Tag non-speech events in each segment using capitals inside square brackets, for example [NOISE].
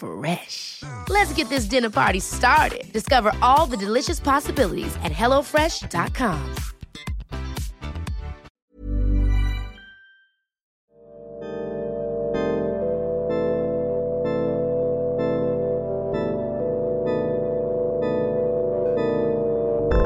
Fresh. Let's get this dinner party started. Discover all the delicious possibilities at hellofresh.com.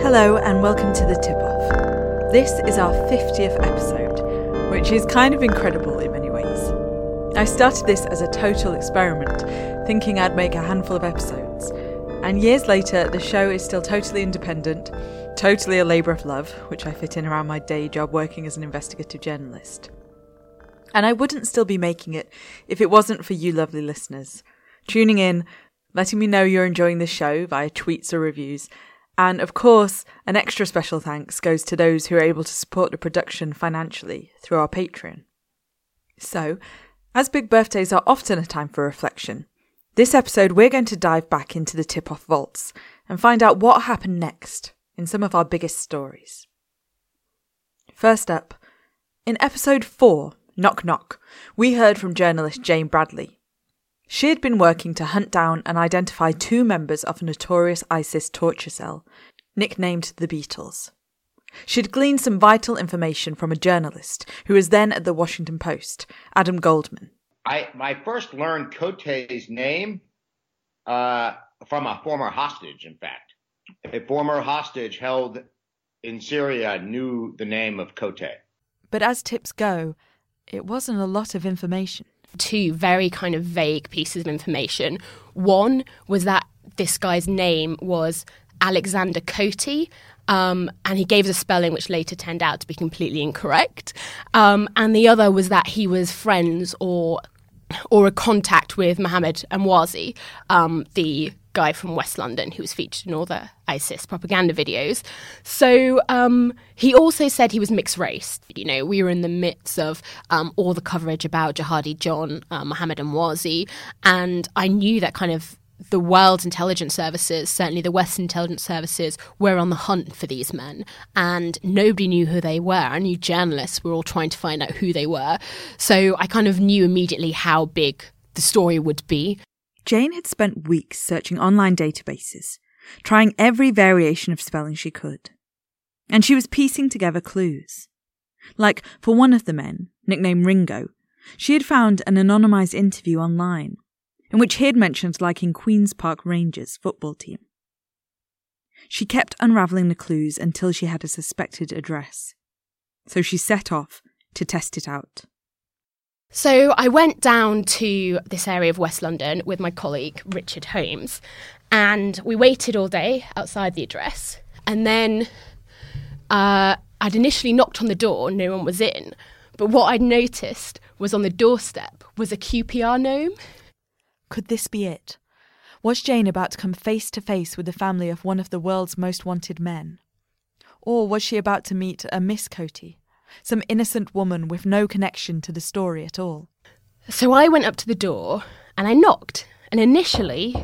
Hello, and welcome to the tip off. This is our 50th episode, which is kind of incredible in many ways. I started this as a total experiment, thinking I'd make a handful of episodes. And years later, the show is still totally independent, totally a labour of love, which I fit in around my day job working as an investigative journalist. And I wouldn't still be making it if it wasn't for you lovely listeners. Tuning in, letting me know you're enjoying the show via tweets or reviews, and of course, an extra special thanks goes to those who are able to support the production financially through our Patreon. So, as big birthdays are often a time for reflection, this episode we're going to dive back into the tip off vaults and find out what happened next in some of our biggest stories. First up, in episode 4, Knock Knock, we heard from journalist Jane Bradley. She had been working to hunt down and identify two members of a notorious ISIS torture cell, nicknamed the Beatles. She'd gleaned some vital information from a journalist who was then at the Washington Post, Adam Goldman. I, I first learned Kotey's name uh, from a former hostage, in fact. A former hostage held in Syria knew the name of Kotey. But as tips go, it wasn't a lot of information. two very kind of vague pieces of information. One was that this guy's name was Alexander Kotey. Um, and he gave us a spelling which later turned out to be completely incorrect. Um, and the other was that he was friends or or a contact with Mohammed Emwazi, um, the guy from West London who was featured in all the ISIS propaganda videos. So um, he also said he was mixed race. You know, we were in the midst of um, all the coverage about Jihadi John, uh, Mohammed Emwazi, and I knew that kind of the world's intelligence services, certainly the Western intelligence services, were on the hunt for these men, and nobody knew who they were. I knew journalists were all trying to find out who they were. So I kind of knew immediately how big the story would be. Jane had spent weeks searching online databases, trying every variation of spelling she could. And she was piecing together clues. Like, for one of the men, nicknamed Ringo, she had found an anonymised interview online in which he had mentioned liking Queen's Park Rangers football team. She kept unravelling the clues until she had a suspected address. So she set off to test it out. So I went down to this area of West London with my colleague Richard Holmes, and we waited all day outside the address. And then uh, I'd initially knocked on the door, no one was in. But what I'd noticed was on the doorstep was a QPR gnome. Could this be it? Was Jane about to come face to face with the family of one of the world's most wanted men? Or was she about to meet a Miss Kotey, some innocent woman with no connection to the story at all? So I went up to the door and I knocked. And initially,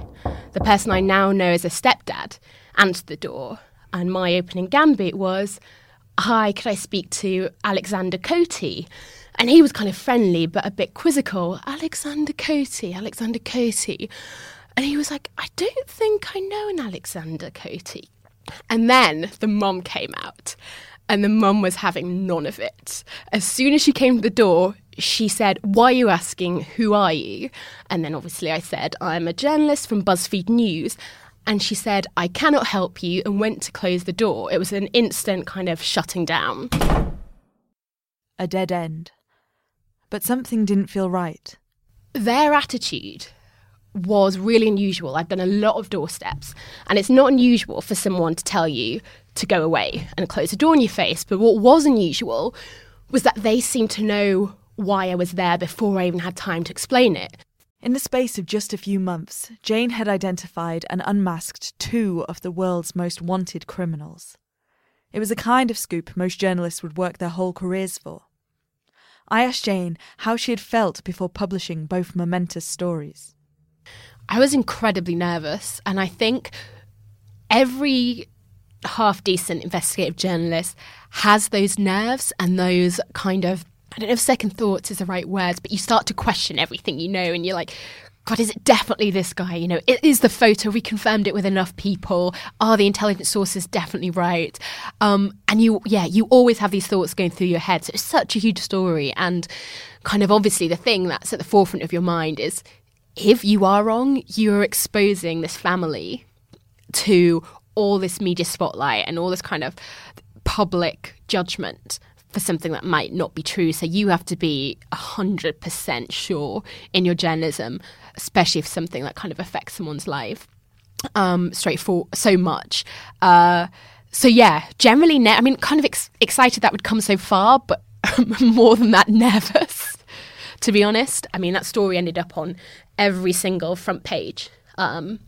the person I now know as a stepdad answered the door. And my opening gambit was, Hi, could I speak to Alexander Kotey? And he was kind of friendly but a bit quizzical. Alexander Kotey, Alexander Kotey. And he was like, I don't think I know an Alexander Kotey. And then the mum came out, and the mum was having none of it. As soon as she came to the door, she said, Why are you asking? Who are you? And then obviously I said, I'm a journalist from BuzzFeed News. And she said, I cannot help you, and went to close the door. It was an instant kind of shutting down. a dead end. But something didn't feel right. Their attitude was really unusual. I've done a lot of doorsteps, and it's not unusual for someone to tell you to go away and close the door in your face. But what was unusual was that they seemed to know why I was there before I even had time to explain it. In the space of just a few months, Jane had identified and unmasked two of the world's most wanted criminals. It was a kind of scoop most journalists would work their whole careers for. I asked Jane how she had felt before publishing both momentous stories. I was incredibly nervous, and I think every half decent investigative journalist has those nerves and those kind of I don't know if second thoughts is the right words, but you start to question everything you know, and you're like, God, is it definitely this guy? You know, it is the photo. We confirmed it with enough people. Are the intelligence sources definitely right? Um, and you, yeah, you always have these thoughts going through your head. So it's such a huge story, and kind of obviously the thing that's at the forefront of your mind is if you are wrong, you're exposing this family to all this media spotlight and all this kind of public judgment for something that might not be true. So you have to be 100% sure in your journalism, especially if something that kind of affects someone's life um, straightforward so much. Uh, so yeah, generally, ne- I mean, kind of ex- excited that would come so far, but [LAUGHS] more than that, nervous. To be honest, I mean, that story ended up on every single front page um,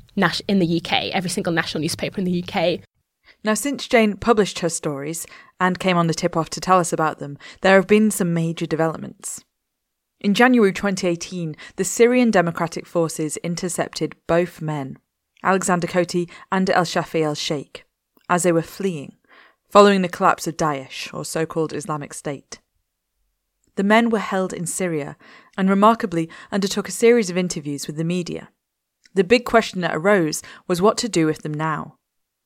in the UK, every single national newspaper in the UK. Now, since Jane published her stories and came on the tip off to tell us about them, there have been some major developments. In January 2018, the Syrian Democratic Forces intercepted both men, Alexander Kotey and El Shafee Elsheikh, as they were fleeing, following the collapse of Daesh, or so called Islamic State. The men were held in Syria and remarkably undertook a series of interviews with the media. The big question that arose was what to do with them now.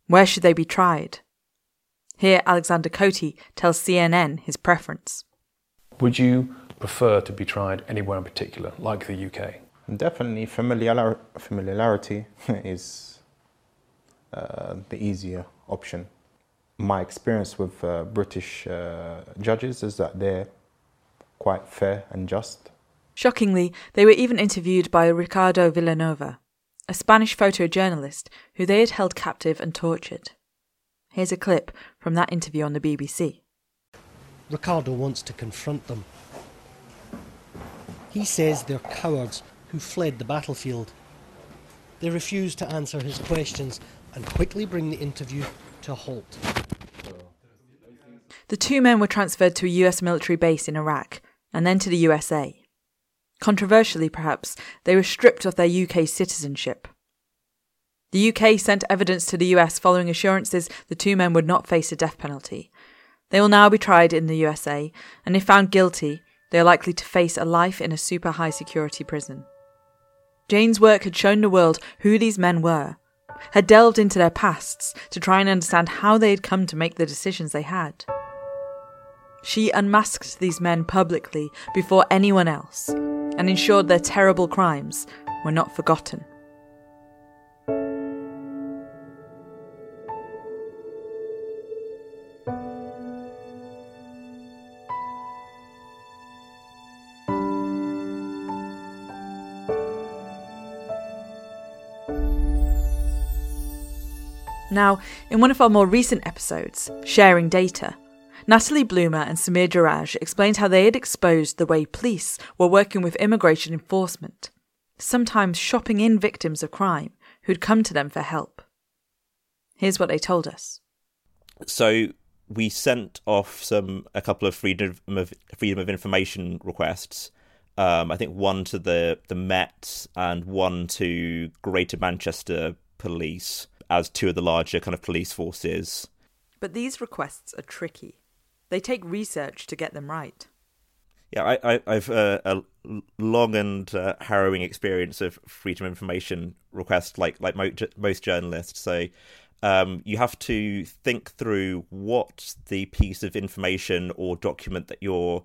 Where should they be tried? Here, Alexander Kotey tells CNN his preference. Would you prefer to be tried anywhere in particular, like the UK? Definitely, familiar- familiarity [LAUGHS] is uh, the easier option. My experience with uh, British uh, judges is that they're quite fair and just. Shockingly, they were even interviewed by Ricardo Vilanova, a Spanish photojournalist who they had held captive and tortured. Here's a clip from that interview on the BBC. Ricardo wants to confront them. He says they're cowards who fled the battlefield. They refuse to answer his questions and quickly bring the interview to a halt. The two men were transferred to a US military base in Iraq and then to the USA. Controversially, perhaps, they were stripped of their UK citizenship. The UK sent evidence to the US following assurances the two men would not face a death penalty. They will now be tried in the USA, and if found guilty, they are likely to face a life in a super high security prison. Jane's work had shown the world who these men were, had delved into their pasts to try and understand how they had come to make the decisions they had. She unmasked these men publicly before anyone else and ensured their terrible crimes were not forgotten. Now, in one of our more recent episodes, Sharing Data, Natalie Bloomer and Samir Jeraj explained how they had exposed the way police were working with immigration enforcement, sometimes shopping in victims of crime who'd come to them for help. Here's what they told us. So we sent off some a couple of freedom of freedom of information requests. Um, I think one to the the Met and one to Greater Manchester Police as two of the larger kind of police forces. But these requests are tricky. They take research to get them right. Yeah, I, have uh, a long and uh, harrowing experience of freedom of information requests, like like mo- most journalists. So um, you have to think through what the piece of information or document that you're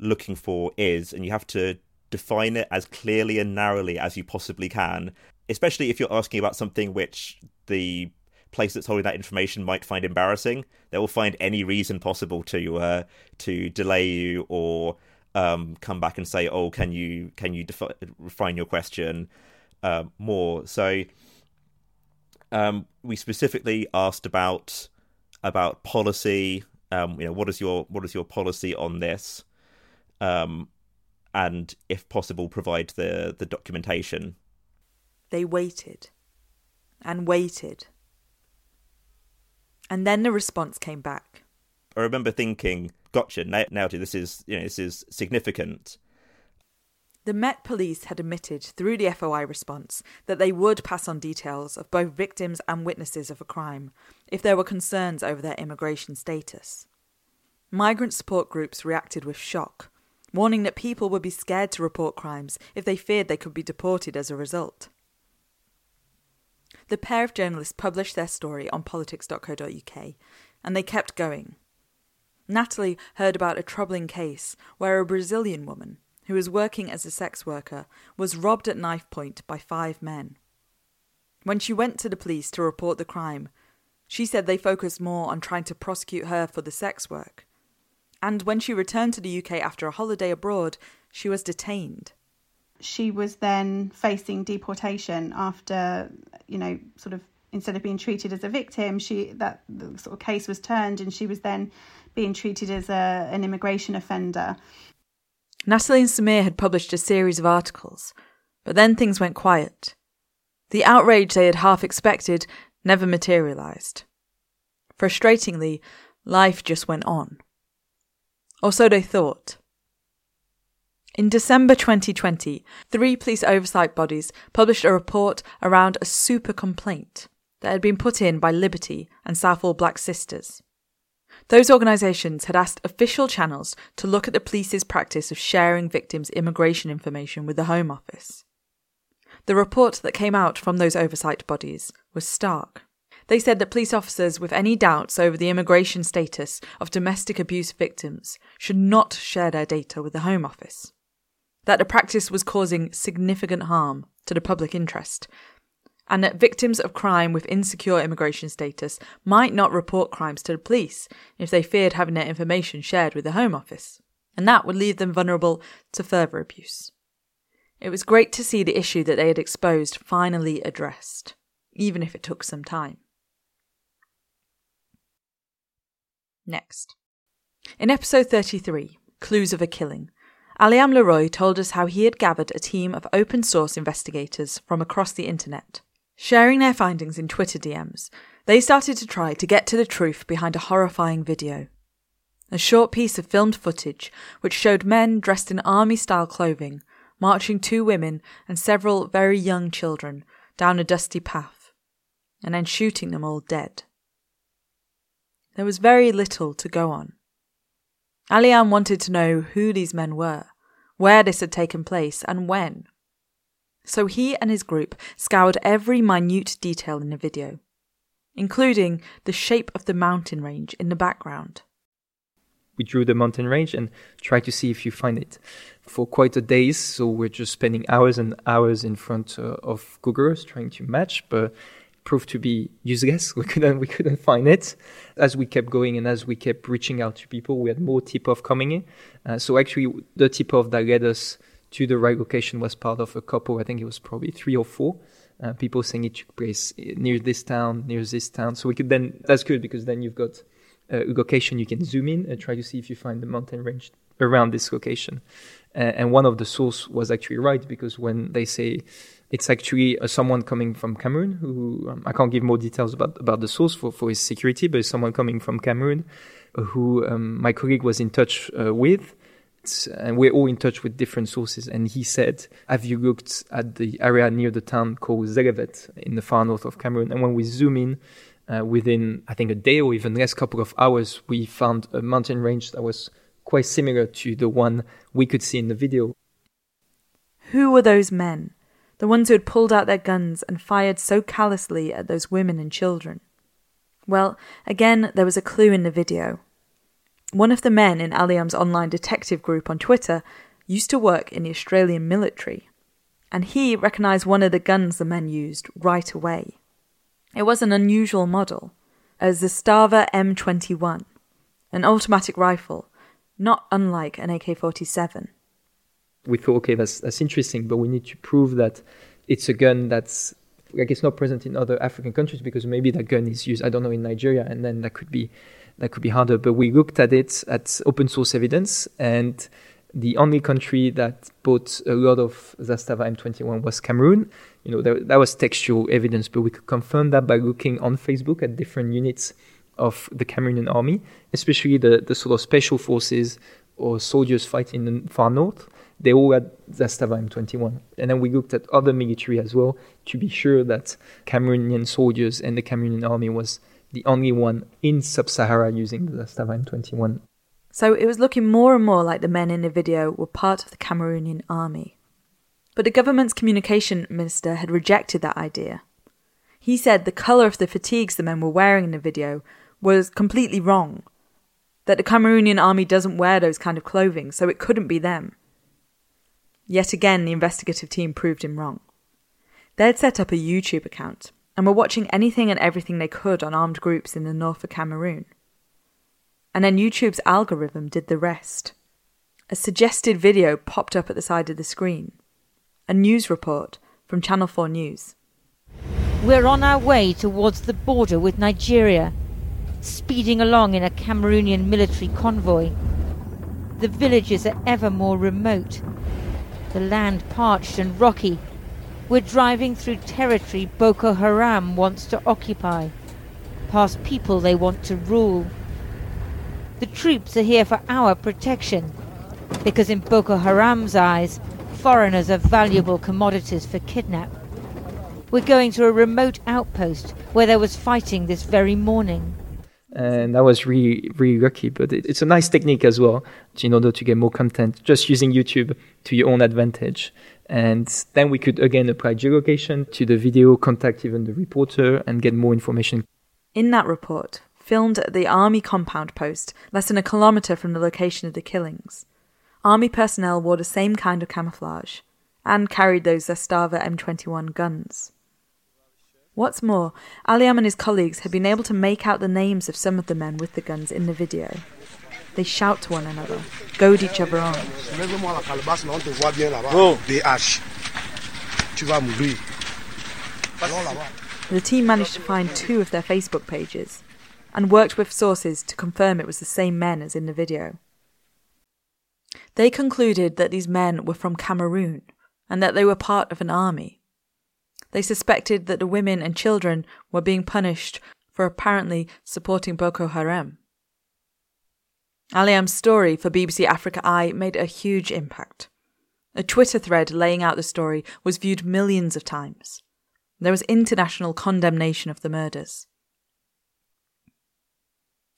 looking for is, and you have to define it as clearly and narrowly as you possibly can. Especially if you're asking about something which the place that's holding that information might find embarrassing. They will find any reason possible to uh, to delay you or um, come back and say, "Oh, can you can you refine your question uh, more?" So um, we specifically asked about about policy. Um, you know, what is your what is your policy on this? Um, and if possible, provide the the documentation. They waited and waited. And then the response came back. I remember thinking, "Gotcha! Now, now this is you know this is significant." The Met Police had admitted through the FOI response that they would pass on details of both victims and witnesses of a crime if there were concerns over their immigration status. Migrant support groups reacted with shock, warning that people would be scared to report crimes if they feared they could be deported as a result. The pair of journalists published their story on politics.co.uk and they kept going. Natalie heard about a troubling case where a Brazilian woman who was working as a sex worker, was robbed at knife point by five men. When she went to the police to report the crime, she said they focused more on trying to prosecute her for the sex work. And when she returned to the UK after a holiday abroad, she was detained. She was then facing deportation after, you know, sort of instead of being treated as a victim, she that the sort of case was turned and she was then being treated as a, an immigration offender. Natalie and Samir had published a series of articles, but then things went quiet. The outrage they had half expected never materialised. Frustratingly, life just went on. Or so they thought. In December 2020, three police oversight bodies published a report around a super complaint that had been put in by Liberty and Southall Black Sisters. Those organisations had asked official channels to look at the police's practice of sharing victims' immigration information with the Home Office. The report that came out from those oversight bodies was stark. They said that police officers with any doubts over the immigration status of domestic abuse victims should not share their data with the Home Office. That the practice was causing significant harm to the public interest and that victims of crime with insecure immigration status might not report crimes to the police if they feared having their information shared with the Home Office, and that would leave them vulnerable to further abuse. It was great to see the issue that they had exposed finally addressed, even if it took some time. Next. In episode 33, Clues of a Killing, Aliaume Leroy told us how he had gathered a team of open source investigators from across the internet Sharing their findings in Twitter DMs, they started to try to get to the truth behind a horrifying video. A short piece of filmed footage which showed men dressed in army style clothing marching two women and several very young children down a dusty path, and then shooting them all dead. There was very little to go on. Aliaume wanted to know who these men were, where this had taken place, and when. So he and his group scoured every minute detail in the video, including the shape of the mountain range in the background. We drew the mountain range and tried to see if you find it for quite a days. So we're just spending hours and hours in front uh, of Google trying to match, but proved to be useless. [LAUGHS] We couldn't we couldn't find it. As we kept going and as we kept reaching out to people, we had more tip off coming in. Uh, so actually, the tip off that led us to the right location was part of a couple. I think it was probably three or four uh, people saying it took place near this town, near this town. So we could then that's good because then you've got a location you can zoom in and try to see if you find the mountain range around this location. Uh, and one of the source was actually right because when they say it's actually uh, someone coming from Cameroon who um, I can't give more details about about the source for for his security, but it's someone coming from Cameroon who um, my colleague was in touch uh, with and we're all in touch with different sources. And he said, Have you looked at the area near the town called Zelevet in the far north of Cameroon? And when we zoom in, uh, within I think a day or even less couple of hours, we found a mountain range that was quite similar to the one we could see in the video. Who were those men? The ones who had pulled out their guns and fired so callously at those women and children? Well, again, there was a clue in the video. One of the men in Aliaume's online detective group on Twitter used to work in the Australian military, and he recognised one of the guns the men used right away. It was an unusual model, a Zastava M21, an automatic rifle, not unlike an AK 47. We thought, okay, that's, that's interesting, but we need to prove that it's a gun that's like it's not present in other African countries because maybe that gun is used, I don't know, in Nigeria, and then that could be that could be harder. But we looked at it at open source evidence, and the only country that bought a lot of Zastava M21 was Cameroon. You know, that was textual evidence, but we could confirm that by looking on Facebook at different units of the Cameroonian army, especially the, the sort of special forces or soldiers fighting in the far north. They all had Zastava M21. And then we looked at other military as well to be sure that Cameroonian soldiers and the Cameroonian army was the only one in sub Sahara using the Zastava M21. So it was looking more and more like the men in the video were part of the Cameroonian army. But the government's communication minister had rejected that idea. He said the colour of the fatigues the men were wearing in the video was completely wrong. That the Cameroonian army doesn't wear those kind of clothing, so it couldn't be them. Yet again, the investigative team proved him wrong. They'd set up a YouTube account and were watching anything and everything they could on armed groups in the north of Cameroon and then YouTube's algorithm did the rest. A suggested video popped up at the side of the screen. A news report from Channel 4 News. We're on our way towards the border with Nigeria, speeding along in a Cameroonian military convoy. The villages are ever more remote, the land parched and rocky. We're driving through territory Boko Haram wants to occupy, past people they want to rule. The troops are here for our protection, because in Boko Haram's eyes, foreigners are valuable commodities for kidnap. We're going to a remote outpost where there was fighting this very morning. And that was really, really lucky. But it, it's a nice technique as well, in order to get more content, just using YouTube to your own advantage. And then we could again apply geolocation to the video, contact even the reporter, and get more information. In that report, filmed at the Army compound post, less than a kilometre from the location of the killings. Army personnel wore the same kind of camouflage and carried those Zastava M21 guns. What's more, Aliaume and his colleagues had been able to make out the names of some of the men with the guns in the video. They shout to one another, goad each other on. The team managed to find two of their Facebook pages and worked with sources to confirm it was the same men as in the video. They concluded that these men were from Cameroon and that they were part of an army. They suspected that the women and children were being punished for apparently supporting Boko Haram. Aliaume's story for BBC Africa Eye made a huge impact. A Twitter thread laying out the story was viewed millions of times. There was international condemnation of the murders.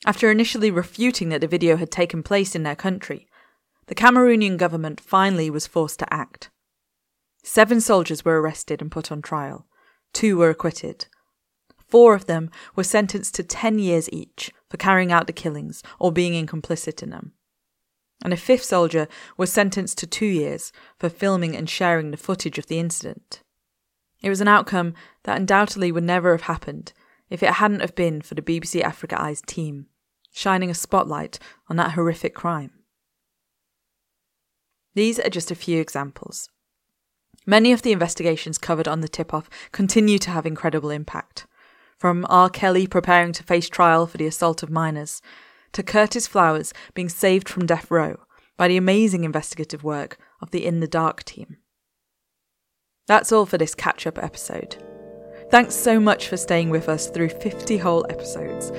After initially refuting that the video had taken place in their country, the Cameroonian government finally was forced to act. Seven soldiers were arrested and put on trial. Two were acquitted. Four of them were sentenced to 10 years each for carrying out the killings or being complicit in them. And a fifth soldier was sentenced to two years for filming and sharing the footage of the incident. It was an outcome that undoubtedly would never have happened if it hadn't have been for the BBC Africa Eyes team shining a spotlight on that horrific crime. These are just a few examples. Many of the investigations covered on the tip off continue to have incredible impact. From R. Kelly preparing to face trial for the assault of minors, to Curtis Flowers being saved from death row by the amazing investigative work of the In the Dark team. That's all for this catch up episode. Thanks so much for staying with us through 50 whole episodes.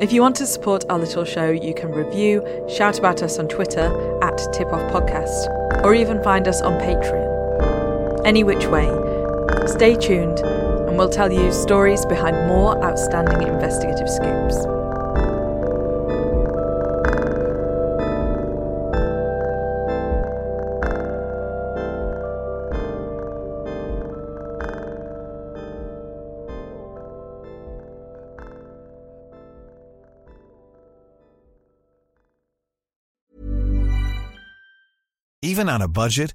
If you want to support our little show, you can review, shout about us on Twitter at Tip Off Podcast, or even find us on Patreon. Any which way, stay tuned and we'll tell you stories behind more outstanding investigative scoops. Even on a budget,